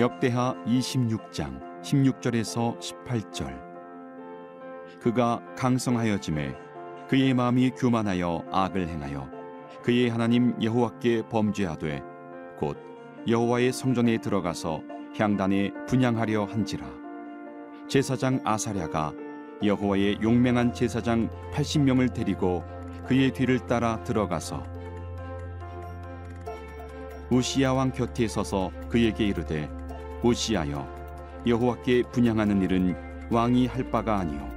역대하 26장 16절에서 18절. 그가 강성하여짐에 그의 마음이 교만하여 악을 행하여 그의 하나님 여호와께 범죄하되 곧 여호와의 성전에 들어가서 향단에 분양하려 한지라. 제사장 아사랴가 여호와의 용맹한 제사장 80명을 데리고 그의 뒤를 따라 들어가서 우시야 왕 곁에 서서 그에게 이르되 우시하여 여호와께 분양하는 일은 왕이 할 바가 아니요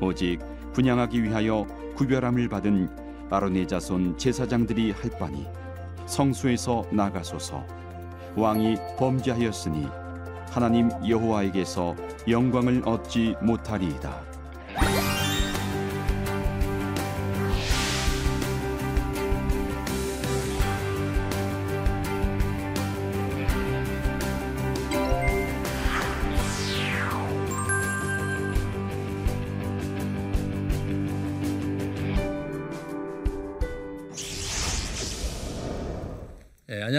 오직 분양하기 위하여 구별함을 받은 아론의 자손 제사장들이 할 바니 성수에서 나가소서 왕이 범죄하였으니 하나님 여호와에게서 영광을 얻지 못하리이다.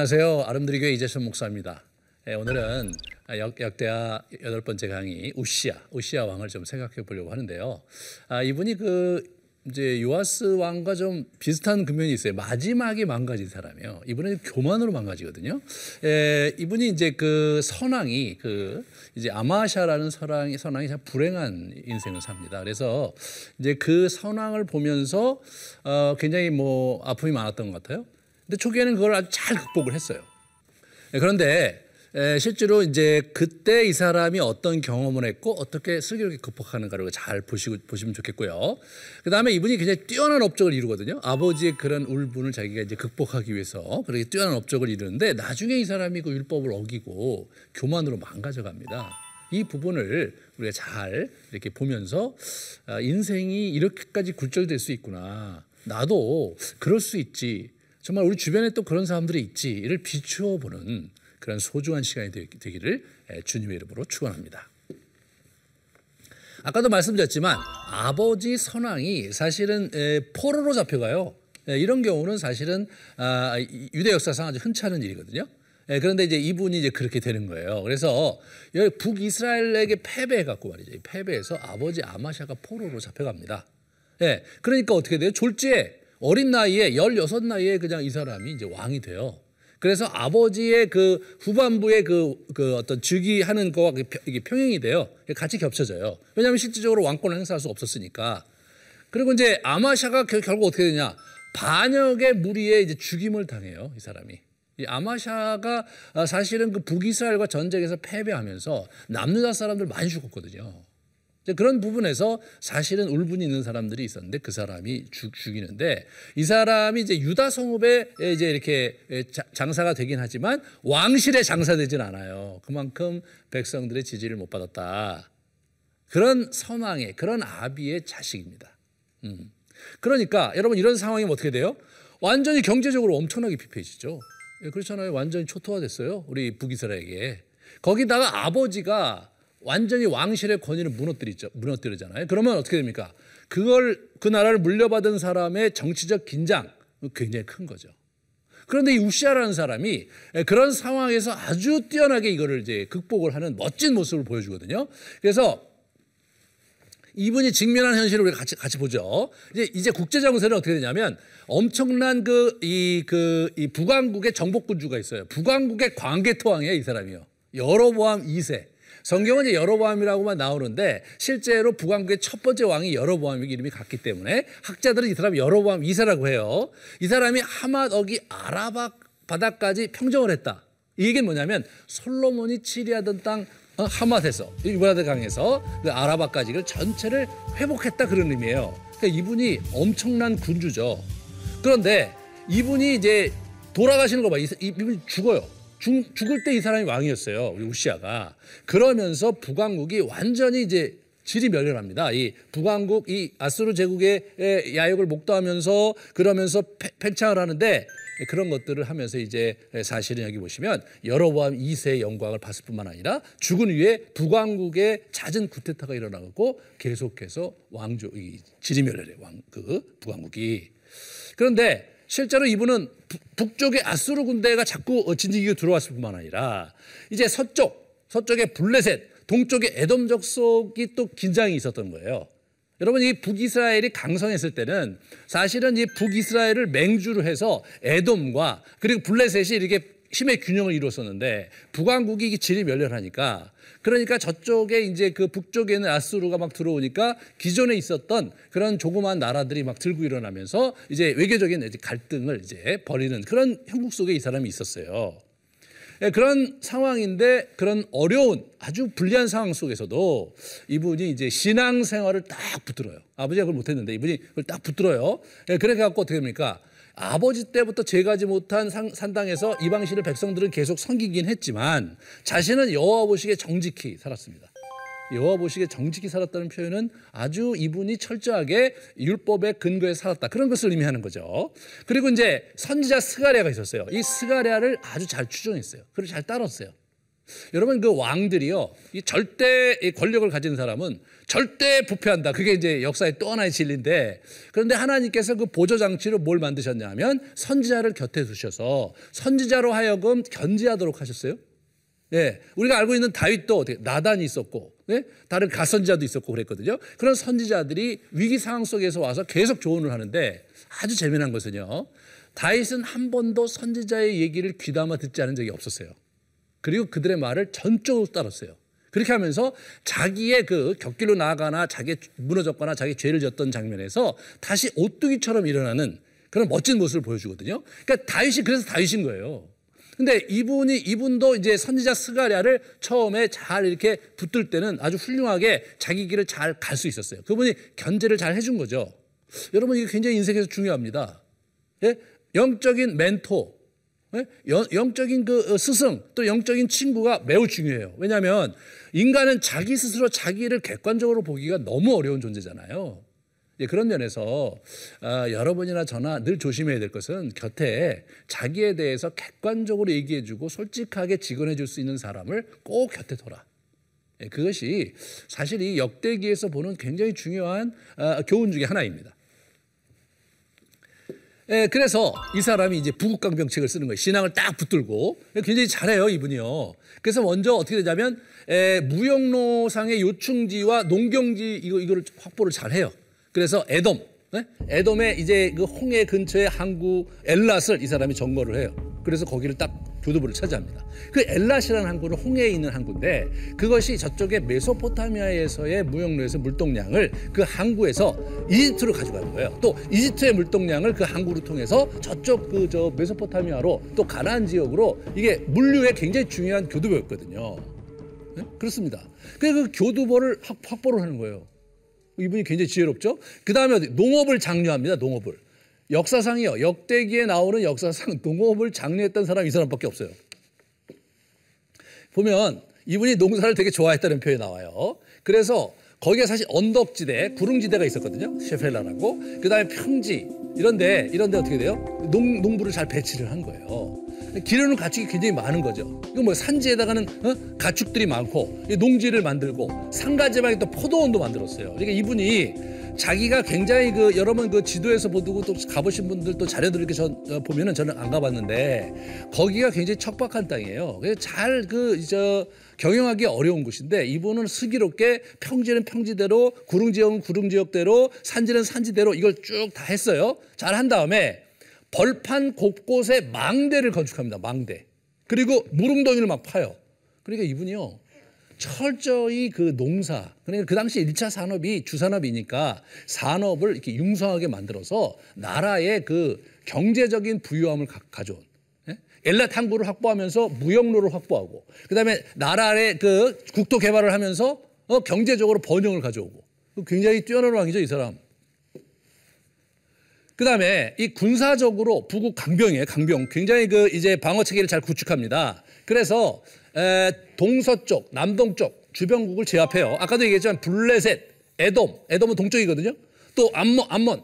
안녕하세요. 아름드리교회 이재선 목사입니다. 예, 오늘은 역, 역대하 여덟 번째 강의 우시아, 우시아 왕을 좀 생각해 보려고 하는데요. 아, 이분이 그 이제 요아스 왕과 좀 비슷한 근면이 있어요. 마지막에 망가진 사람이에요. 이분은 교만으로 망가지거든요. 예, 이분이 이제 그 선왕이 그 이제 아마샤라는 선왕이 선왕이 참 불행한 인생을 삽니다. 그래서 이제 그 선왕을 보면서 어, 굉장히 뭐 아픔이 많았던 것 같아요. 근데 초기에는 그걸 아주 잘 극복을 했어요. 예, 그런데 실제로 이제 그때 이 사람이 어떤 경험을 했고 어떻게 슬기롭게 극복하는가를 잘 보시고 보시면 좋겠고요. 그 다음에 이분이 굉장히 뛰어난 업적을 이루거든요. 아버지의 그런 울분을 자기가 이제 극복하기 위해서 그렇게 뛰어난 업적을 이루는데 나중에 이 사람이 그 율법을 어기고 교만으로 망가져갑니다. 이 부분을 우리가 잘 이렇게 보면서 아, 인생이 이렇게까지 굴절될 수 있구나. 나도 그럴 수 있지. 정말 우리 주변에 또 그런 사람들이 있지를 비추어 보는 그런 소중한 시간이 되기를 주님의 이름으로 축원합니다. 아까도 말씀드렸지만 아버지 선왕이 사실은 포로로 잡혀가요. 이런 경우는 사실은 아, 유대 역사상 아주 흔치 않은 일이거든요. 그런데 이제 이분이 이제 그렇게 되는 거예요. 그래서 북이스라엘에게 패배해갖고 말이죠. 패배해서 아버지 아마샤가 포로로 잡혀갑니다. 예, 그러니까 어떻게 돼요? 졸지에 어린 나이에 16 나이에 그냥 이 사람이 이제 왕이 돼요. 그래서 아버지의 그 후반부의 그, 그 어떤 즉위하는 거와 이게 평행이 돼요. 같이 겹쳐져요. 왜냐하면 실질적으로 왕권을 행사할 수 없었으니까. 그리고 이제 아마샤가 결국 어떻게 되냐. 반역의 무리에 이제 죽임을 당해요. 이 사람이. 이 아마샤가 사실은 그 북이스라엘과 전쟁에서 패배하면서 남유다 사람들 많이 죽었거든요. 그런 부분에서 사실은 울분이 있는 사람들이 있었는데 그 사람이 죽, 죽이는데 이 사람이 이제 유다 성읍에 이제 이렇게 장사가 되긴 하지만 왕실에 장사되진 않아요. 그만큼 백성들의 지지를 못 받았다. 그런 선왕의 그런 아비의 자식입니다. 음. 그러니까 여러분 이런 상황이면 어떻게 돼요? 완전히 경제적으로 엄청나게 피폐해지죠. 예, 그렇잖아요. 완전히 초토화됐어요. 우리 북이스라엘에게. 거기다가 아버지가 완전히 왕실의 권위를 무너뜨리죠. 무너뜨리잖아요. 그러면 어떻게 됩니까? 그걸 그 나라를 물려받은 사람의 정치적 긴장 굉장히 큰 거죠. 그런데 이 우시아라는 사람이 그런 상황에서 아주 뛰어나게 이거를 이제 극복을 하는 멋진 모습을 보여주거든요. 그래서 이분이 직면한 현실을 우리 같이 같이 보죠. 이제 이제 국제 정세는 어떻게 되냐면 엄청난 그 이 그 이 북왕국의 정복군주가 있어요. 북왕국의 광개토왕이에요, 이 사람이요. 여로보암 2세. 성경은 이제 여로보암이라고만 나오는데 실제로 북왕국의 첫 번째 왕이 여로보암 이름이 같기 때문에 학자들은 이 사람이 여로보암 2세라고 해요. 이 사람이 하맛어기 아라바 바다까지 평정을 했다. 이 얘기는 뭐냐면 솔로몬이 치리하던 땅 어, 하맛에서 유브라데 강에서 그 아라바까지 그 전체를 회복했다 그런 의미예요. 그러니까 이분이 엄청난 군주죠. 그런데 이분이 이제 돌아가시는 거 봐. 이분이 죽어요. 죽, 죽을 때 이 사람이 왕이었어요. 우시아가. 그러면서 북왕국이 완전히 이제 질이 멸렬합니다. 이 북왕국, 이 아수르 제국의 야욕을 목도하면서 그러면서 팽창을 하는데 그런 것들을 하면서 이제 사실은 여기 보시면 여로보암 2세의 영광을 봤을 뿐만 아니라 죽은 후에 북왕국의 잦은 구테타가 일어나고 계속해서 왕조, 이 지리멸렬의 왕, 그 북왕국이. 그런데 실제로 이분은 북쪽의 아수르 군대가 자꾸 진지기고 들어왔을 뿐만 아니라 이제 서쪽 서쪽에 블레셋, 동쪽에 에돔 족속이 또 긴장이 있었던 거예요. 여러분 이 북이스라엘이 강성했을 때는 사실은 이 북이스라엘을 맹주로 해서 에돔과 그리고 블레셋이 이렇게 힘의 균형을 이루었었는데 북왕국이 질이 멸렬하니까 그러니까 저쪽에 이제 그 북쪽에는 아수르가 막 들어오니까 기존에 있었던 그런 조그마한 나라들이 막 들고 일어나면서 이제 외교적인 갈등을 이제 벌이는 그런 형국 속에 이 사람이 있었어요. 예, 그런 상황인데 그런 어려운 아주 불리한 상황 속에서도 이분이 이제 신앙 생활을 딱 붙들어요. 아버지가 그걸 못했는데 이분이 그걸 딱 붙들어요. 예, 그래 갖고 어떻게 됩니까? 아버지 때부터 제가지 못한 상, 산당에서 이방신을 백성들은 계속 섬기긴 했지만 자신은 여호와 보시기에 정직히 살았습니다. 여호와 보시기에 정직히 살았다는 표현은 아주 이분이 철저하게 율법의 근거에 살았다 그런 것을 의미하는 거죠. 그리고 이제 선지자 스가랴가 있었어요. 이 스가랴를 아주 잘 추종했어요. 그리고 잘 따랐어요. 여러분 그 왕들이요 이 절대 권력을 가진 사람은 절대 부패한다. 그게 이제 역사의 또 하나의 진리인데 그런데 하나님께서 그 보조 장치로 뭘 만드셨냐면 선지자를 곁에 두셔서 선지자로 하여금 견지하도록 하셨어요. 예, 우리가 알고 있는 다윗도 나단이 있었고, 예? 다른 가선지자도 있었고 그랬거든요. 그런 선지자들이 위기 상황 속에서 와서 계속 조언을 하는데 아주 재미난 것은요. 다윗은 한 번도 선지자의 얘기를 귀담아 듣지 않은 적이 없었어요. 그리고 그들의 말을 전적으로 따랐어요. 그렇게 하면서 자기의 그 격길로 나아가나 자기 무너졌거나 자기 죄를 졌던 장면에서 다시 오뚜기처럼 일어나는 그런 멋진 모습을 보여주거든요. 그러니까 다윗이 그래서 다윗인 거예요. 근데 이분이 이분도 이제 선지자 스가랴를 처음에 잘 이렇게 붙들 때는 아주 훌륭하게 자기 길을 잘 갈 수 있었어요. 그분이 견제를 잘 해준 거죠. 여러분 이게 굉장히 인생에서 중요합니다. 예? 영적인 멘토, 예? 영적인 그 어, 스승 또 영적인 친구가 매우 중요해요. 왜냐하면 인간은 자기 스스로 자기를 객관적으로 보기가 너무 어려운 존재잖아요. 그런 면에서 아, 여러분이나 저나 늘 조심해야 될 것은 곁에 자기에 대해서 객관적으로 얘기해주고 솔직하게 직언해줄 수 있는 사람을 꼭 곁에 둬라. 예, 그것이 사실 이 역대기에서 보는 굉장히 중요한 아, 교훈 중의 하나입니다. 예, 그래서 이 사람이 이제 부국강병책을 쓰는 거예요. 신앙을 딱 붙들고 굉장히 잘해요 이분이요. 그래서 먼저 어떻게 되냐면 예, 무역로상의 요충지와 농경지 이거 이거를 확보를 잘해요. 그래서 에돔, 예? 에돔의 이제 그 홍해 근처에 항구 엘랏을 이 사람이 점거를 해요. 그래서 거기를 딱 교두보를 차지합니다. 그 엘랏이라는 항구는 홍해에 있는 항구인데 그것이 저쪽에 메소포타미아에서의 무역로에서 물동량을 그 항구에서 이집트로 가져가는 거예요. 또 이집트의 물동량을 그 항구로 통해서 저쪽 그 저 메소포타미아로 또 가나안 지역으로 이게 물류에 굉장히 중요한 교두보였거든요. 네? 그렇습니다. 그래서 그 교두보를 확보를 하는 거예요. 이분이 굉장히 지혜롭죠. 그 다음에 농업을 장려합니다. 농업을. 역사상이요. 역대기에 나오는 역사상 농업을 장려했던 사람이 이 사람밖에 없어요. 보면 이분이 농사를 되게 좋아했다는 표현이 나와요. 그래서 거기가 사실 언덕지대, 구릉지대가 있었거든요. 셰펠라라고. 그 다음에 평지, 이런데, 이런데 어떻게 돼요? 농, 농부를 잘 배치를 한 거예요. 기르는 가축이 굉장히 많은 거죠. 이거 뭐 산지에다가는 어? 가축들이 많고 농지를 만들고 상가 지방에 또 포도원도 만들었어요. 그러니까 이분이 자기가 굉장히 그 여러분 그 지도에서 보고 또 가보신 분들 또 자료들 이렇게 저, 어, 보면은 저는 안 가봤는데 거기가 굉장히 척박한 땅이에요. 그래서 잘그저 경영하기 어려운 곳인데 이분은 슬기롭게 평지는 평지대로 구릉지역은 구릉지역대로 산지는 산지대로 이걸 쭉 다 했어요. 잘 한 다음에 벌판 곳곳에 망대를 건축합니다. 망대. 그리고 무릉덩이를 막 파요. 그러니까 이분이요. 철저히 그 농사, 그러니까 그 당시 1차 산업이 주산업이니까 산업을 이렇게 융성하게 만들어서 나라의 그 경제적인 부유함을 가, 져온 예? 엘라 탐구를 확보하면서 무역로를 확보하고 그다음에 나라의 그 국토 개발을 하면서 어, 경제적으로 번영을 가져오고 굉장히 뛰어난 왕이죠 이 사람. 그다음에 이 군사적으로 부국 강병이에요 강병 굉장히 그 이제 방어 체계를 잘 구축합니다. 그래서 에, 동서쪽, 남동쪽 주변국을 제압해요. 아까도 얘기했지만 블레셋, 에돔, 에돔은 동쪽이거든요. 또 암몬, 암몬,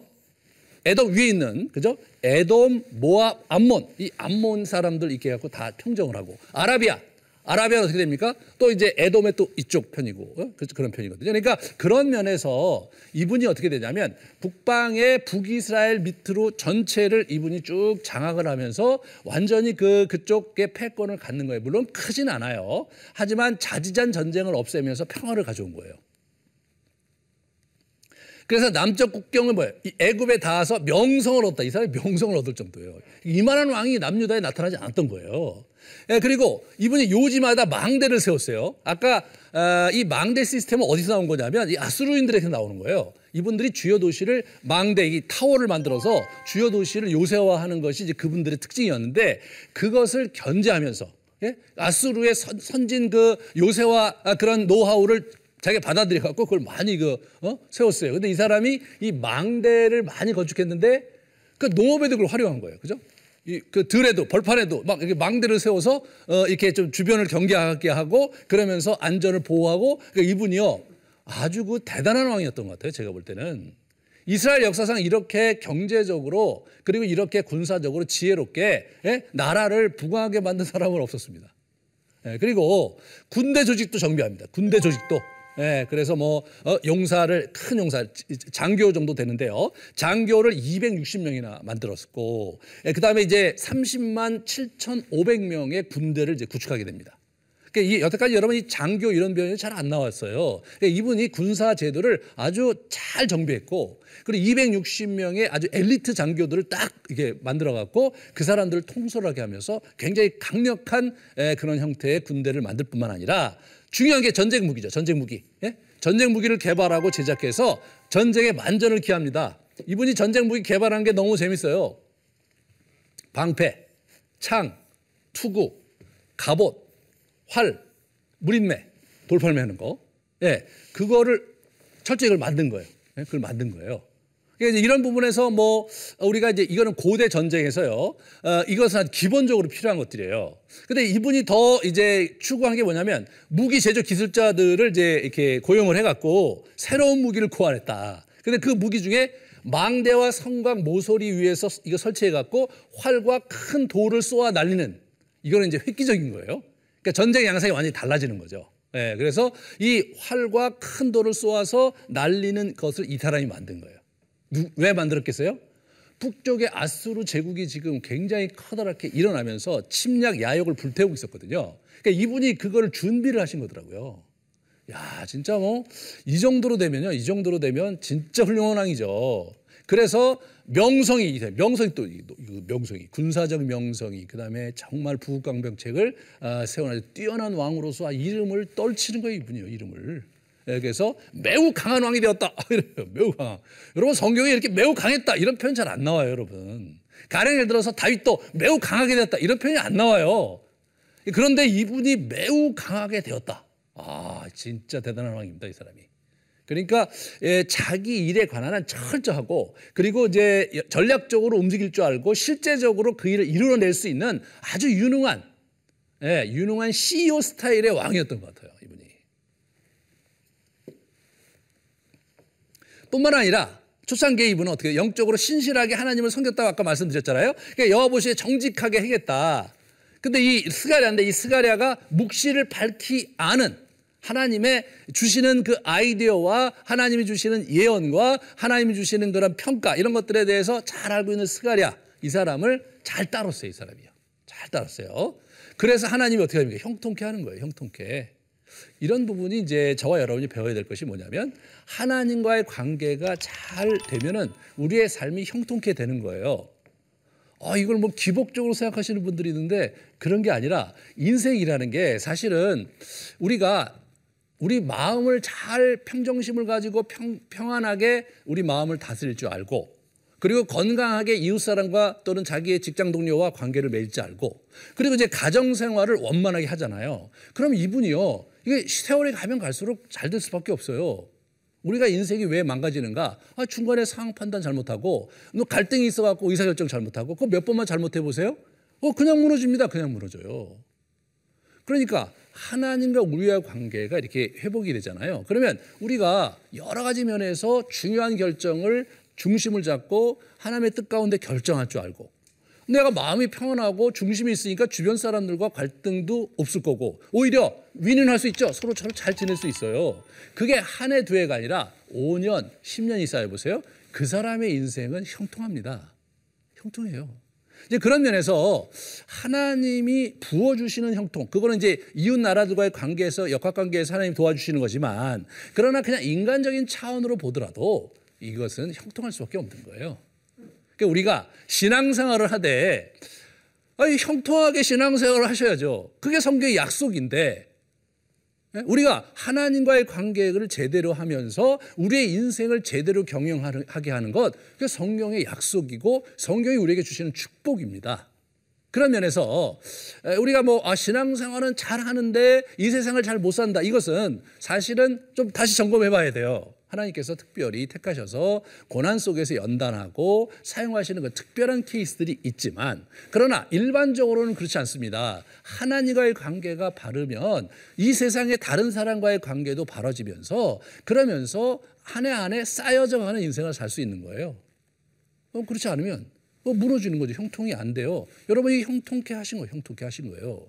에돔 위에 있는 그죠? 에돔, 모압, 암몬 이 암몬 사람들 이렇게 갖고 다 평정을 하고 아라비아, 아라비아는 어떻게 됩니까? 또 이제 에돔의 또 이쪽 편이고 어? 그- 그런 편이거든요. 그러니까 그런 면에서 이분이 어떻게 되냐면 북방의 북이스라엘 밑으로 전체를 이분이 쭉 장악을 하면서 완전히 그 그쪽의 패권을 갖는 거예요. 물론 크진 않아요. 하지만 자지잔 전쟁을 없애면서 평화를 가져온 거예요. 그래서 남쪽 국경은 뭐예요? 이 애굽에 닿아서 명성을 얻다. 이 사람이 명성을 얻을 정도예요. 이만한 왕이 남유다에 나타나지 않았던 거예요. 예, 그리고 이분이 요지마다 망대를 세웠어요. 아까 아, 이 망대 시스템은 어디서 나온 거냐면 이 아수르인들에서 나오는 거예요. 이분들이 주요 도시를 망대, 이 타워를 만들어서 주요 도시를 요새화하는 것이 이제 그분들의 특징이었는데 그것을 견제하면서 예? 아수르의 선, 선진 그 요새화 아, 그런 노하우를 자기가 받아들여 갖고 그걸 많이 그 어? 세웠어요. 근데 이 사람이 이 망대를 많이 건축했는데 그 농업에도 그걸 활용한 거예요. 그죠? 이그 들에도 벌판에도 막 이렇게 망대를 세워서 어 이렇게 좀 주변을 경계하게 하고 그러면서 안전을 보호하고 그러니까 이분이요 아주 그 대단한 왕이었던 것 같아요. 제가 볼 때는 이스라엘 역사상 이렇게 경제적으로 그리고 이렇게 군사적으로 지혜롭게 예? 나라를 부강하게 만든 사람은 없었습니다. 예, 그리고 군대 조직도 정비합니다. 군대 조직도. 예, 그래서 뭐 어, 용사를 큰 용사 장교 정도 되는데요. 장교를 260명이나 만들었고, 예, 그다음에 이제 30만 7,500명의 군대를 이제 구축하게 됩니다. 그러니까 이 여태까지 여러분 이 장교 이런 표현이 잘 안 나왔어요. 그러니까 이분이 군사 제도를 아주 잘 정비했고 그리고 260명의 아주 엘리트 장교들을 딱 이렇게 만들어 갖고 그 사람들을 통솔하게 하면서 굉장히 강력한 에, 그런 형태의 군대를 만들 뿐만 아니라 중요한 게 전쟁 무기죠. 전쟁 무기. 예? 전쟁 무기를 개발하고 제작해서 전쟁에 만전을 기합니다. 이분이 전쟁 무기 개발한 게 너무 재밌어요. 방패, 창, 투구, 갑옷, 활, 무린매, 돌팔매 하는 거. 예, 그거를 철저히 그걸 만든 거예요. 예, 그걸 만든 거예요. 그러니까 이제 이런 부분에서 뭐 우리가 이제 이거는 고대 전쟁에서요. 어, 이것은 기본적으로 필요한 것들이에요. 근데 이분이 더 이제 추구한 게 뭐냐면 무기 제조 기술자들을 이제 이렇게 고용을 해갖고 새로운 무기를 고안했다. 근데 그 무기 중에 망대와 성곽 모서리 위에서 이거 설치해갖고 활과 큰 돌을 쏘아 날리는 이거는 이제 획기적인 거예요. 그러니까 전쟁 양상이 완전히 달라지는 거죠. 예, 그래서 이 활과 큰 돌을 쏘아서 날리는 것을 이 사람이 만든 거예요. 누, 왜 만들었겠어요? 북쪽의 아수르 제국이 지금 굉장히 커다랗게 일어나면서 침략 야욕을 불태우고 있었거든요. 그러니까 이분이 그걸 준비를 하신 거더라고요. 야, 진짜 뭐 이 정도로 되면요. 이 정도로 되면 진짜 훌륭한 왕이죠. 그래서 명성이 명성이 또 명성이 군사적 명성이 그다음에 정말 부국강병책을 아, 세워놔 뛰어난 왕으로서 이름을 떨치는 거예요 이분이요 이름을. 예, 그래서 매우 강한 왕이 되었다. 매우 강한. 여러분 성경에 이렇게 매우 강했다. 이런 표현 잘 안 나와요 여러분. 가령 예를 들어서 다윗도 매우 강하게 되었다. 이런 표현이 안 나와요. 그런데 이분이 매우 강하게 되었다. 아 진짜 대단한 왕입니다 이 사람이 그러니까 예, 자기 일에 관한 한 철저하고 그리고 이제 전략적으로 움직일 줄 알고 실제적으로 그 일을 이루어낼 수 있는 아주 유능한 예, 유능한 CEO 스타일의 왕이었던 것 같아요 이분이. 뿐만 아니라 초창기에 이분은 어떻게 영적으로 신실하게 하나님을 섬겼다고 아까 말씀드렸잖아요. 그러니까 여호보시에 정직하게 하겠다. 근데 이 스가랴인데 이 스가랴가 묵시를 밝히 아는 하나님의 주시는 그 아이디어와 하나님이 주시는 예언과 하나님이 주시는 그런 평가 이런 것들에 대해서 잘 알고 있는 스가랴 이 사람을 잘 따랐어요 이 사람이요. 잘 따랐어요. 그래서 하나님이 어떻게 합니까? 형통케 하는 거예요 형통케. 이런 부분이 이제 저와 여러분이 배워야 될 것이 뭐냐면 하나님과의 관계가 잘 되면은 우리의 삶이 형통케 되는 거예요. 아, 이걸 뭐 기복적으로 생각하시는 분들이 있는데 그런 게 아니라 인생이라는 게 사실은 우리가 우리 마음을 잘 평정심을 가지고 평, 평안하게 우리 마음을 다스릴 줄 알고 그리고 건강하게 이웃사람과 또는 자기의 직장 동료와 관계를 맺을 줄 알고 그리고 이제 가정 생활을 원만하게 하잖아요. 그럼 이분이요. 이게 세월이 가면 갈수록 잘 될 수밖에 없어요. 우리가 인생이 왜 망가지는가? 아, 중간에 상황 판단 잘못하고, 너 갈등이 있어 갖고 의사 결정 잘못하고, 그거 몇 번만 잘못해 보세요? 어, 그냥 무너집니다. 그냥 무너져요. 그러니까 하나님과 우리와의 관계가 이렇게 회복이 되잖아요. 그러면 우리가 여러 가지 면에서 중요한 결정을 중심을 잡고 하나님의 뜻 가운데 결정할 줄 알고 내가 마음이 평안하고 중심이 있으니까 주변 사람들과 갈등도 없을 거고 오히려 윈윈할 수 있죠. 서로 잘 지낼 수 있어요. 그게 한 해 두 해가 아니라 5년, 10년이 쌓여 보세요. 그 사람의 인생은 형통합니다. 형통해요. 이제 그런 면에서 하나님이 부어주시는 형통, 그거는 이제 이웃 나라들과의 관계에서 역학 관계에서 하나님 도와주시는 거지만, 그러나 그냥 인간적인 차원으로 보더라도 이것은 형통할 수밖에 없는 거예요. 그러니까 우리가 신앙생활을 하되 아니, 형통하게 신앙생활을 하셔야죠. 그게 성경의 약속인데 예? 우리가 하나님과의 관계를 제대로 하면서 우리의 인생을 제대로 경영하게 하는 것, 그 성경의 약속이고 성경이 우리에게 주시는 축복입니다. 그런 면에서 우리가 뭐 아, 신앙생활은 잘 하는데 이 세상을 잘 못 산다. 이것은 사실은 좀 다시 점검해 봐야 돼요. 하나님께서 특별히 택하셔서 고난 속에서 연단하고 사용하시는 그 특별한 케이스들이 있지만 그러나 일반적으로는 그렇지 않습니다. 하나님과의 관계가 바르면 이 세상의 다른 사람과의 관계도 바라지면서 그러면서 한 해 한 해 쌓여져 가는 인생을 살 수 있는 거예요. 어, 그렇지 않으면 어, 무너지는 거죠. 형통이 안 돼요. 여러분이 형통케 하신 거예요. 형통케 하신 거예요.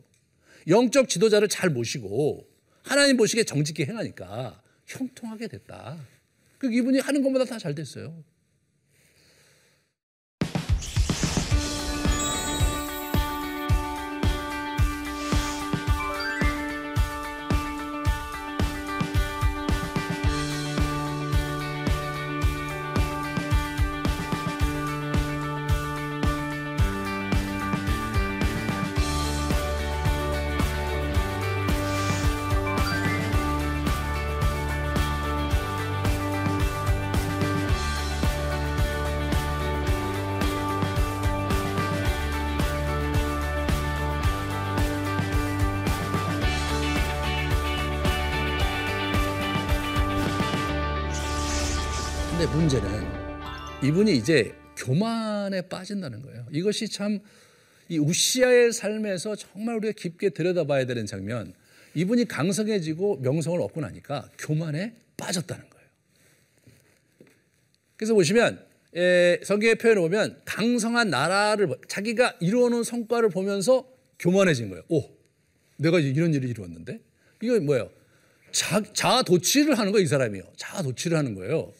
영적 지도자를 잘 모시고 하나님 보시기에 정직히 행하니까 형통하게 됐다. 그 이분이 하는 것보다 다 잘 됐어요. 이분이 이제 교만에 빠진다는 거예요. 이것이 참 이 우시아의 삶에서 정말 우리가 깊게 들여다봐야 되는 장면. 이분이 강성해지고 명성을 얻고 나니까 교만에 빠졌다는 거예요. 그래서 보시면 예, 성경의 표현을 보면 강성한 나라를 자기가 이루어놓은 성과를 보면서 교만해진 거예요. 오, 내가 이런 일을 이루었는데 이거 뭐예요? 자, 자아 도취를 하는 거예요, 이 사람이요. 자아 도취를 하는 거예요.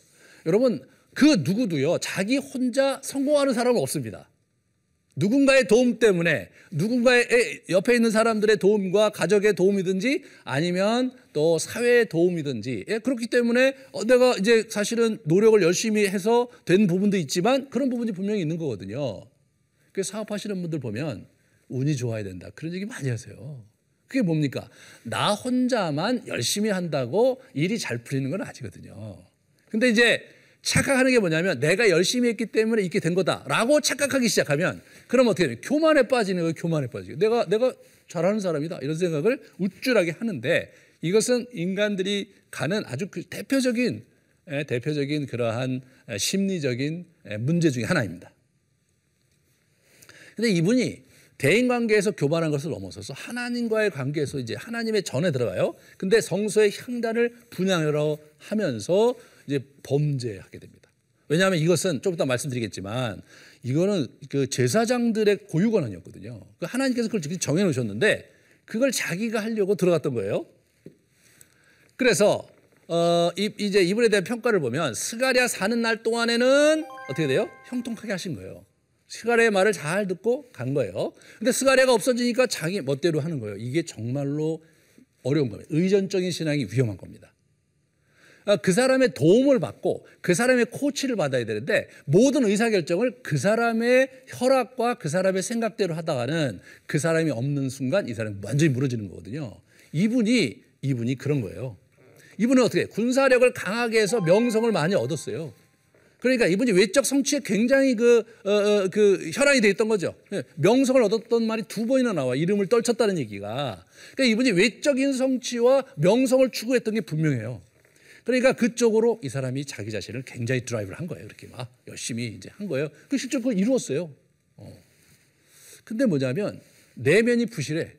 여러분 그 누구도요 자기 혼자 성공하는 사람은 없습니다. 누군가의 도움 때문에 누군가의 옆에 있는 사람들의 도움과 가족의 도움이든지 아니면 또 사회의 도움이든지 예, 그렇기 때문에 어, 내가 이제 사실은 노력을 열심히 해서 된 부분도 있지만 그런 부분이 분명히 있는 거거든요. 그 사업하시는 분들 보면 운이 좋아야 된다 그런 얘기 많이 하세요. 그게 뭡니까? 나 혼자만 열심히 한다고 일이 잘 풀리는 건 아니거든요. 근데 이제 착각하는 게 뭐냐면 내가 열심히 했기 때문에 있게 된 거다라고 착각하기 시작하면 그럼 어떻게 돼요? 교만에 빠지는 거예요. 교만에 빠지고 내가 내가 잘하는 사람이다 이런 생각을 우쭐하게 하는데 이것은 인간들이 가는 아주 그 대표적인 예, 대표적인 그러한 심리적인 문제 중의 하나입니다. 근데 이분이 대인 관계에서 교만한 것을 넘어서서 하나님과의 관계에서 이제 하나님의 전에 들어가요. 근데 성소의 향단을 분양하러 하면서 이제 범죄하게 됩니다. 왜냐하면 이것은 좀 이따 말씀드리겠지만 이거는 그 제사장들의 고유 권한이었거든요. 그 하나님께서 그걸 정해 놓으셨는데 그걸 자기가 하려고 들어갔던 거예요. 그래서 어, 이제 이분에 대한 평가를 보면 스가랴 사는 날 동안에는 어떻게 돼요? 형통하게 하신 거예요. 스가랴의 말을 잘 듣고 간 거예요. 근데 스가랴가 없어지니까 자기 멋대로 하는 거예요. 이게 정말로 어려운 겁니다. 의전적인 신앙이 위험한 겁니다. 아, 그 사람의 도움을 받고 그 사람의 코치를 받아야 되는데 모든 의사결정을 그 사람의 혈압과 그 사람의 생각대로 하다가는 그 사람이 없는 순간 이 사람이 완전히 무너지는 거거든요. 이분이 이분이 그런 거예요. 이분은 어떻게 군사력을 강하게 해서 명성을 많이 얻었어요. 그러니까 이분이 외적 성취에 굉장히 그, 어, 어, 그 혈안이 돼 있던 거죠. 예, 명성을 얻었던 말이 두 번이나 나와. 이름을 떨쳤다는 얘기가. 그러니까 이분이 외적인 성취와 명성을 추구했던 게 분명해요. 그러니까 그쪽으로 이 사람이 자기 자신을 굉장히 드라이브를 한 거예요. 이렇게 막 열심히 이제 한 거예요. 그 실제로 그걸 이루었어요. 어. 근데 뭐냐면 내면이 부실해.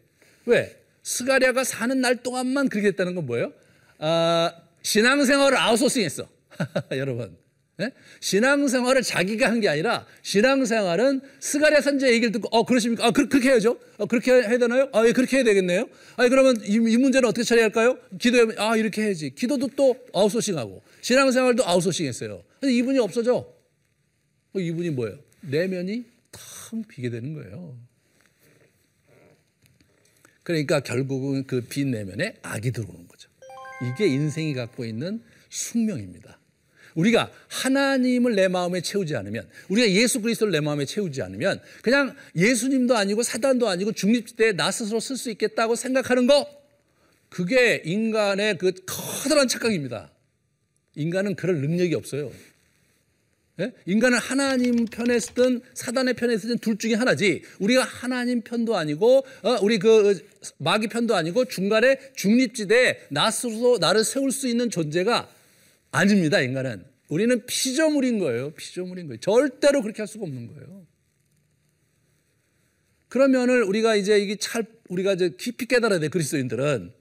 왜? 스가랴가 사는 날 동안만 그렇게 됐다는 건 뭐예요? 아, 신앙생활을 아웃소싱했어. 여러분. 예? 신앙생활을 자기가 한 게 아니라 신앙생활은 스가랴 선제 얘기를 듣고 어 그러십니까? 아 그, 렇게 해야죠. 어, 그렇게 해야 되나요? 아 예, 그렇게 해야 되겠네요. 아 그러면 이, 이 문제는 어떻게 처리할까요? 기도해 아 이렇게 해야지. 기도도 또 아웃소싱하고 신앙생활도 아웃소싱했어요. 근데 이분이 없어져. 어, 이분이 뭐예요? 내면이 텅 비게 되는 거예요. 그러니까 결국은 그 빈 내면에 악이 들어오는 거죠. 이게 인생이 갖고 있는 숙명입니다. 우리가 하나님을 내 마음에 채우지 않으면 우리가 예수 그리스도를 내 마음에 채우지 않으면 그냥 예수님도 아니고 사단도 아니고 중립지대에 나 스스로 쓸 수 있겠다고 생각하는 거 그게 인간의 그 커다란 착각입니다. 인간은 그럴 능력이 없어요. 예? 인간은 하나님 편에 서든 사단의 편에 서든 둘 중에 하나지. 우리가 하나님 편도 아니고 어, 우리 그 마귀 편도 아니고 중간에 중립지대에 나 스스로 나를 세울 수 있는 존재가 아닙니다. 인간은 우리는 피조물인 거예요. 피조물인 거예요. 절대로 그렇게 할 수가 없는 거예요. 그러면은 우리가 이제 이게 잘 우리가 이제 깊이 깨달아야 돼 그리스도인들은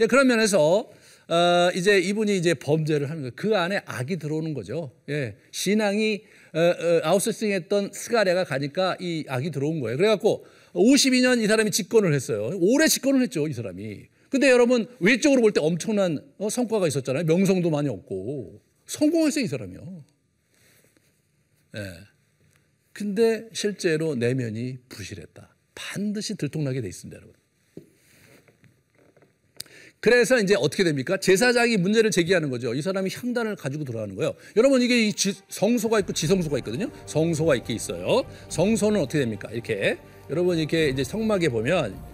예, 그런 면에서 어, 이제 이분이 이제 범죄를 하는 거예요. 그 안에 악이 들어오는 거죠. 예, 신앙이 어, 어, 아웃소싱했던 스가랴가 가니까 이 악이 들어온 거예요. 그래갖고 52년 이 사람이 집권을 했어요. 오래 집권을 했죠, 이 사람이. 근데 여러분 외적으로 볼 때 엄청난 어, 성과가 있었잖아요. 명성도 많이 얻고 성공했어요, 이 사람이요. 예. 근데 실제로 내면이 부실했다. 반드시 들통나게 돼 있습니다, 여러분. 그래서 이제 어떻게 됩니까? 제사장이 문제를 제기하는 거죠. 이 사람이 향단을 가지고 들어가는 거예요. 여러분 이게 성소가 있고 지성소가 있거든요. 성소가 이렇게 있어요. 성소는 어떻게 됩니까? 이렇게 여러분 이렇게 이제 성막에 보면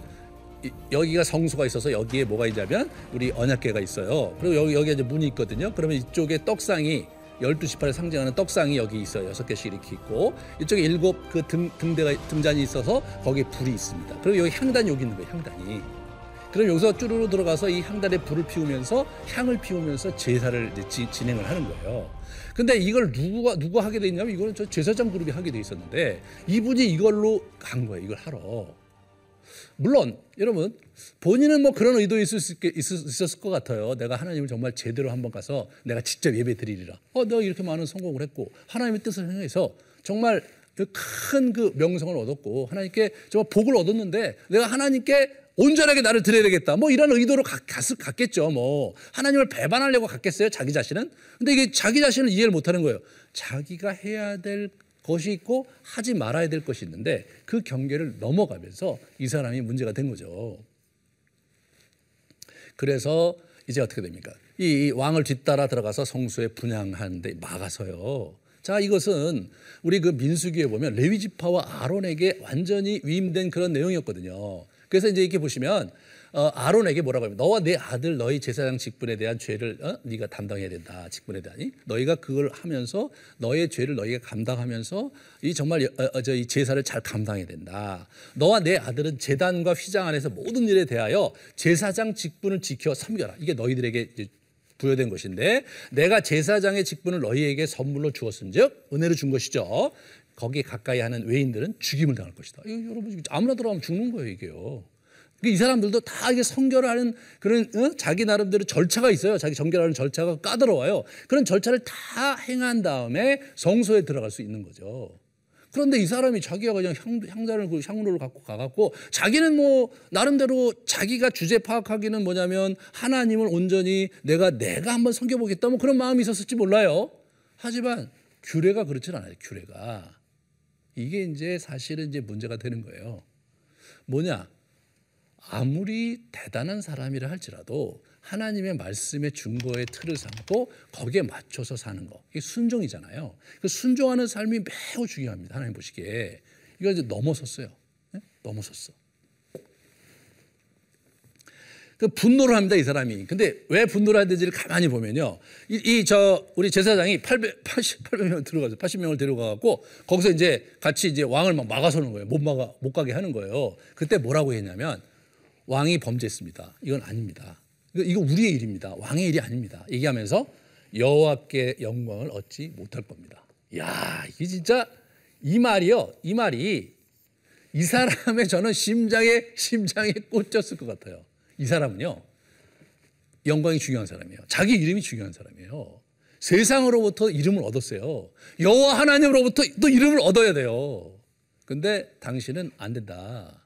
여기가 성소가 있어서 여기에 뭐가 있냐면 우리 언약계가 있어요. 그리고 여기 여기 이제 문이 있거든요. 그러면 이쪽에 떡상이 열두 지파를 상징하는 떡상이 여기 있어요. 여섯 개씩 이렇게 있고 이쪽에 일곱 그 등, 등대가 등잔이 있어서 거기에 불이 있습니다. 그리고 여기 향단이 여기 있는 거예요. 향단이. 그럼 여기서 쭈루루 들어가서 이 향단에 불을 피우면서 향을 피우면서 제사를 지, 진행을 하는 거예요. 근데 이걸 누구가 누가 하게 돼 있냐면 이거는 저 제사장 그룹이 하게 돼 있었는데 이분이 이걸로 간 거예요. 이걸 하러. 물론 여러분 본인은 뭐 그런 의도 있을 수 있, 있었을 것 같아요. 내가 하나님을 정말 제대로 한번 가서 내가 직접 예배 드리리라. 어, 내가 이렇게 많은 성공을 했고 하나님의 뜻을 행해서 정말 큰그 그 명성을 얻었고 하나님께 정말 복을 얻었는데 내가 하나님께 온전하게 나를 드려야 되겠다. 뭐 이런 의도로 갔, 갔겠죠. 뭐 하나님을 배반하려고 갔겠어요. 자기 자신은. 근데 이게 자기 자신을 이해를 못하는 거예요. 자기가 해야 될 것이 있고 하지 말아야 될 것이 있는데 그 경계를 넘어가면서 이 사람이 문제가 된 거죠. 그래서 이제 어떻게 됩니까? 이 왕을 뒤따라 들어가서 성수에 분양하는데 막아서요. 자, 이것은 우리 그 민수기에 보면 레위 지파와 아론에게 완전히 위임된 그런 내용이었거든요. 그래서 이제 이렇게 보시면 어, 아론에게 뭐라고 하면 너와 내 아들 너희 제사장 직분에 대한 죄를 어? 네가 담당해야 된다. 직분에 대한 너희가 그걸 하면서 너의 죄를 너희가 감당하면서 이 정말 어, 어, 저이 제사를 잘 감당해야 된다. 너와 내 아들은 제단과 휘장 안에서 모든 일에 대하여 제사장 직분을 지켜 섬겨라. 이게 너희들에게 부여된 것인데 내가 제사장의 직분을 너희에게 선물로 주었은즉 은혜로 준 것이죠. 거기에 가까이 하는 외인들은 죽임을 당할 것이다. 여러분 아무나 들어가면 죽는 거예요 이게요. 이 사람들도 다 이게 성결 하는 그런 어? 자기 나름대로 절차가 있어요. 자기 정결하는 절차가 까다로워요. 그런 절차를 다 행한 다음에 성소에 들어갈 수 있는 거죠. 그런데 이 사람이 자기가 그냥 향, 향단을 그 향로를 갖고 가갖고 자기는 뭐 나름대로 자기가 주제 파악하기는 뭐냐면 하나님을 온전히 내가 내가 한번 섬겨보겠다 뭐 그런 마음이 있었을지 몰라요. 하지만 규례가 그렇진 않아요. 규례가 이게 이제 사실은 이제 문제가 되는 거예요. 뭐냐? 아무리 대단한 사람이라 할지라도 하나님의 말씀의 준거의 틀을 삼고 거기에 맞춰서 사는 거. 이게 순종이잖아요. 그 순종하는 삶이 매우 중요합니다. 하나님 보시기에. 이거 이제 넘어섰어요. 네? 넘어섰어. 그 분노를 합니다, 이 사람이. 근데 왜 분노를 하는지를 가만히 보면요. 이, 저, 우리 제사장이 880, 800명 들어가서 80명을 데려가갖고 거기서 이제 같이 이제 왕을 막 막아서는 거예요. 못 막아, 못 가게 하는 거예요. 그때 뭐라고 했냐면 왕이 범죄했습니다. 이건 아닙니다. 이거 우리의 일입니다. 왕의 일이 아닙니다. 얘기하면서 여호와께 영광을 얻지 못할 겁니다. 야, 이게 진짜 이 말이요. 이 말이 이 사람의 저는 심장에 심장에 꽂혔을 것 같아요. 이 사람은요. 영광이 중요한 사람이에요. 자기 이름이 중요한 사람이에요. 세상으로부터 이름을 얻었어요. 여호와 하나님으로부터 또 이름을 얻어야 돼요. 근데 당신은 안 된다.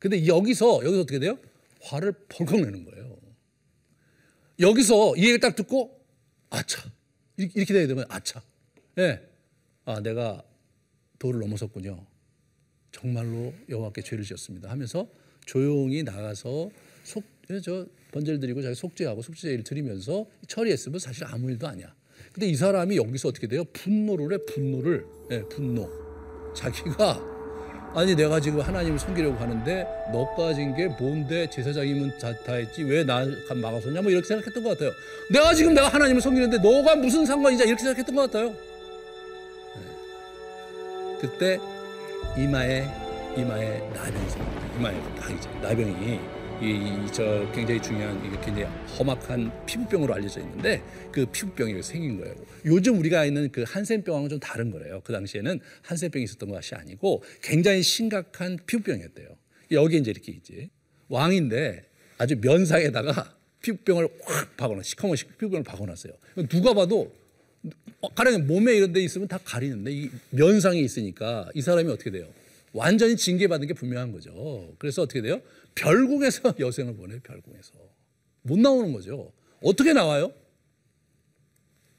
근데 여기서 여기서 어떻게 돼요? 화를 벌컥 내는 거예요. 여기서 이 얘기를 딱 듣고 아차 이렇게, 돼야 되면 아차 예. 네. 아 내가 도를 넘어섰군요. 정말로 여호와께 죄를 지었습니다. 하면서 조용히 나가서 속저 번제를 드리고 자기 속죄하고 속죄제를 드리면서 처리했으면 사실 아무 일도 아니야. 근데 이 사람이 여기서 어떻게 돼요? 분노를 해 분노를 예, 분노. 자기가 아니 내가 지금 하나님을 섬기려고 하는데 너까진 게 뭔데 제사장이면 다, 다 했지 왜 나 막아섰냐 뭐 이렇게 생각했던 것 같아요. 내가 지금 내가 하나님을 섬기는데 너가 무슨 상관이냐 이렇게 생각했던 것 같아요. 네. 그때 이마에 이마에 나병이. 이마에. 나병이 이 저 굉장히 중요한 이게 굉장히 험악한 피부병으로 알려져 있는데 그 피부병이 생긴 거예요. 요즘 우리가 있는 그 한센병하고는 좀 다른 거래요. 그 당시에는 한센병이 있었던 것이 아니고 굉장히 심각한 피부병이었대요. 여기 이제 이렇게 이제 왕인데 아주 면상에다가 피부병을 확 박아놓, 시커먼 피부병을 박아놨어요. 누가 봐도 가령 몸에 이런 데 있으면 다 가리는데 이 면상에 있으니까 이 사람이 어떻게 돼요? 완전히 징계받은 게 분명한 거죠. 그래서 어떻게 돼요? 별궁에서 여생을 보내요. 별궁에서 못 나오는 거죠. 어떻게 나와요?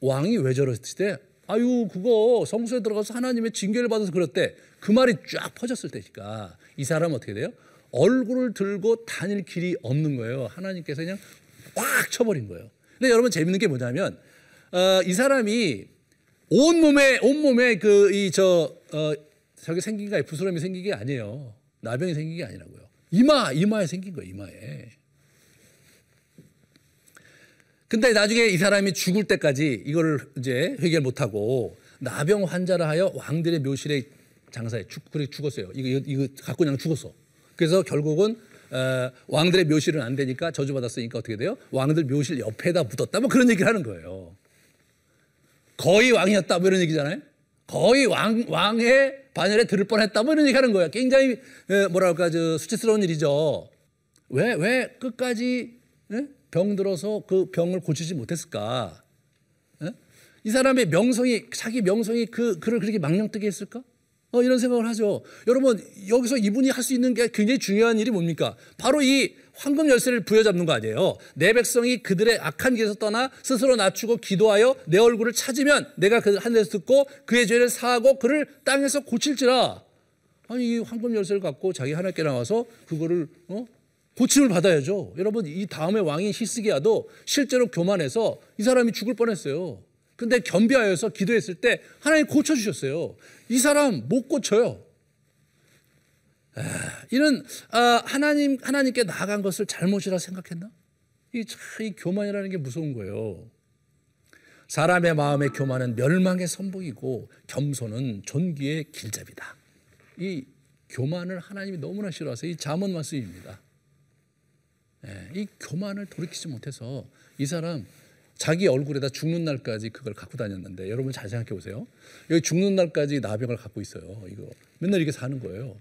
왕이 왜 저랬을 때 아유 그거 성소에 들어가서 하나님의 징계를 받아서 그랬대. 그 말이 쫙 퍼졌을 때니까 이 사람은 어떻게 돼요? 얼굴을 들고 다닐 길이 없는 거예요. 하나님께서 그냥 꽉 쳐버린 거예요. 근데 여러분 재밌는 게 뭐냐면 어, 이 사람이 온 몸에 온 몸에 그 이 저 어, 저게 생긴 게 부스럼이 생긴 게 아니에요. 나병이 생긴 게 아니라고요. 이마 이마에 생긴 거예요. 이마에. 근데 나중에 이 사람이 죽을 때까지 이거를 이제 해결 못하고 나병 환자를 하여 왕들의 묘실에 장사해 죽 죽었어요. 이거 이거 갖고 그냥 죽었어. 그래서 결국은 어, 왕들의 묘실은 안 되니까 저주받았으니까 어떻게 돼요? 왕들 묘실 옆에다 묻었다. 뭐 그런 얘기를 하는 거예요. 거의 왕이었다. 뭐 이런 얘기잖아요. 거의 왕, 왕의 반열에 들을 뻔했다. 뭐 이런 얘기 하는 거야. 굉장히, 뭐랄까, 저, 수치스러운 일이죠. 왜, 왜 끝까지 병 들어서 그 병을 고치지 못했을까? 이 사람의 명성이, 자기 명성이 그, 그를 그렇게 망령뜨게 했을까? 어, 이런 생각을 하죠. 여러분, 여기서 이분이 할 수 있는 게 굉장히 중요한 일이 뭡니까? 바로 이 황금 열쇠를 부여잡는 거 아니에요. 내 백성이 그들의 악한 길에서 떠나 스스로 낮추고 기도하여 내 얼굴을 찾으면 내가 그 하늘에서 듣고 그의 죄를 사하고 그를 땅에서 고칠지라. 아니, 이 황금 열쇠를 갖고 자기 하나님께 나와서 그거를, 어? 고침을 받아야죠. 여러분, 이 다음에 왕인 히스기야도 실제로 교만해서 이 사람이 죽을 뻔했어요. 근데 겸비하여서 기도했을 때 하나님 고쳐주셨어요. 이 사람 못 고쳐요. 이는 아, 하나님 하나님께 나아간 것을 잘못이라 생각했나? 이, 이 교만이라는 게 무서운 거예요. 사람의 마음의 교만은 멸망의 선봉이고 겸손은 존귀의 길잡이다. 이 교만을 하나님이 너무나 싫어하세요. 이 잠언 말씀입니다. 예, 이 교만을 돌이키지 못해서 이 사람 자기 얼굴에다 죽는 날까지 그걸 갖고 다녔는데 여러분 잘 생각해 보세요. 여기 죽는 날까지 나병을 갖고 있어요. 이거 맨날 이렇게 사는 거예요.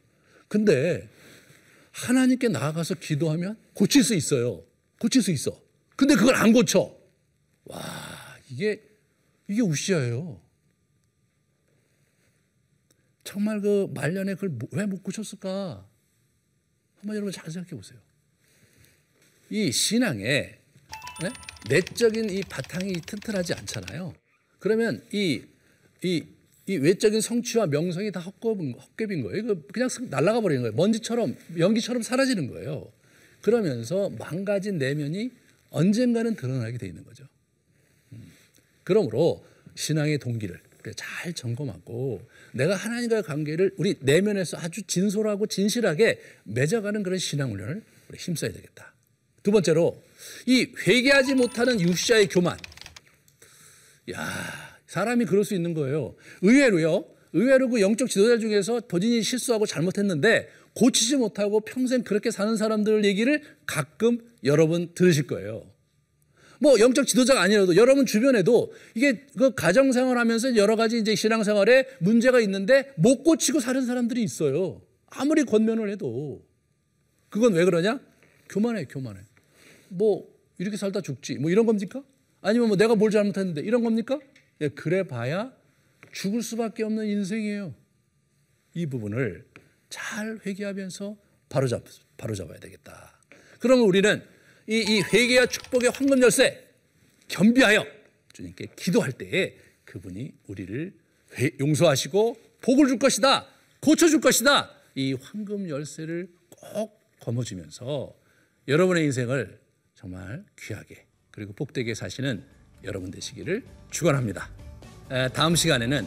근데 하나님께 나아가서 기도하면 고칠 수 있어요. 고칠 수 있어. 근데 그걸 안 고쳐. 와, 이게 이게 우시아예요. 정말 그 말년에 그걸 왜 못 고쳤을까? 한번 여러분 잘 생각해 보세요. 이 신앙에 네? 내적인 이 바탕이 튼튼하지 않잖아요. 그러면 이, 이, 이 외적인 성취와 명성이 다 헛겁인, 헛겁인 거예요. 이거 그냥 날아가 버리는 거예요. 먼지처럼 연기처럼 사라지는 거예요. 그러면서 망가진 내면이 언젠가는 드러나게 돼 있는 거죠. 음. 그러므로 신앙의 동기를 잘 점검하고 내가 하나님과의 관계를 우리 내면에서 아주 진솔하고 진실하게 맺어가는 그런 신앙 훈련을 우리 힘써야 되겠다. 두 번째로 이 회개하지 못하는 육자의 교만. 야, 사람이 그럴 수 있는 거예요. 의외로요. 의외로 그 영적 지도자 중에서 본인이 실수하고 잘못했는데 고치지 못하고 평생 그렇게 사는 사람들 얘기를 가끔 여러분 들으실 거예요. 뭐 영적 지도자가 아니라도 여러분 주변에도 이게 그 가정 생활 하면서 여러 가지 이제 신앙 생활에 문제가 있는데 못 고치고 사는 사람들이 있어요. 아무리 권면을 해도 그건 왜 그러냐? 교만해, 교만해. 뭐 이렇게 살다 죽지 뭐 이런 겁니까? 아니면 뭐 내가 뭘 잘못했는데 이런 겁니까? 예, 그래 봐야 죽을 수밖에 없는 인생이에요. 이 부분을 잘 회개하면서 바로잡 바로잡아야 되겠다. 그러면 우리는 이, 이 회개와 축복의 황금 열쇠 겸비하여 주님께 기도할 때에 그분이 우리를 회, 용서하시고 복을 줄 것이다. 고쳐줄 것이다. 이 황금 열쇠를 꼭 거머쥐면서 여러분의 인생을 정말 귀하게 그리고 복되게 사시는 여러분 되시기를 축원합니다. 다음 시간에는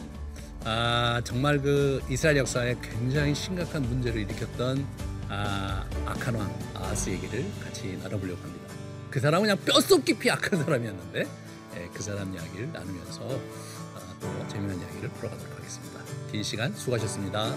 아, 정말 그 이스라엘 역사에 굉장히 심각한 문제를 일으켰던 아, 악한 왕 아하스 얘기를 같이 나눠보려고 합니다. 그 사람은 그냥 뼛속 깊이 악한 사람이었는데 예, 그 사람 이야기를 나누면서 아, 또 재미난 이야기를 풀어가도록 하겠습니다. 긴 시간 수고하셨습니다.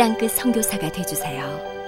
땅끝 성교사가 되주세요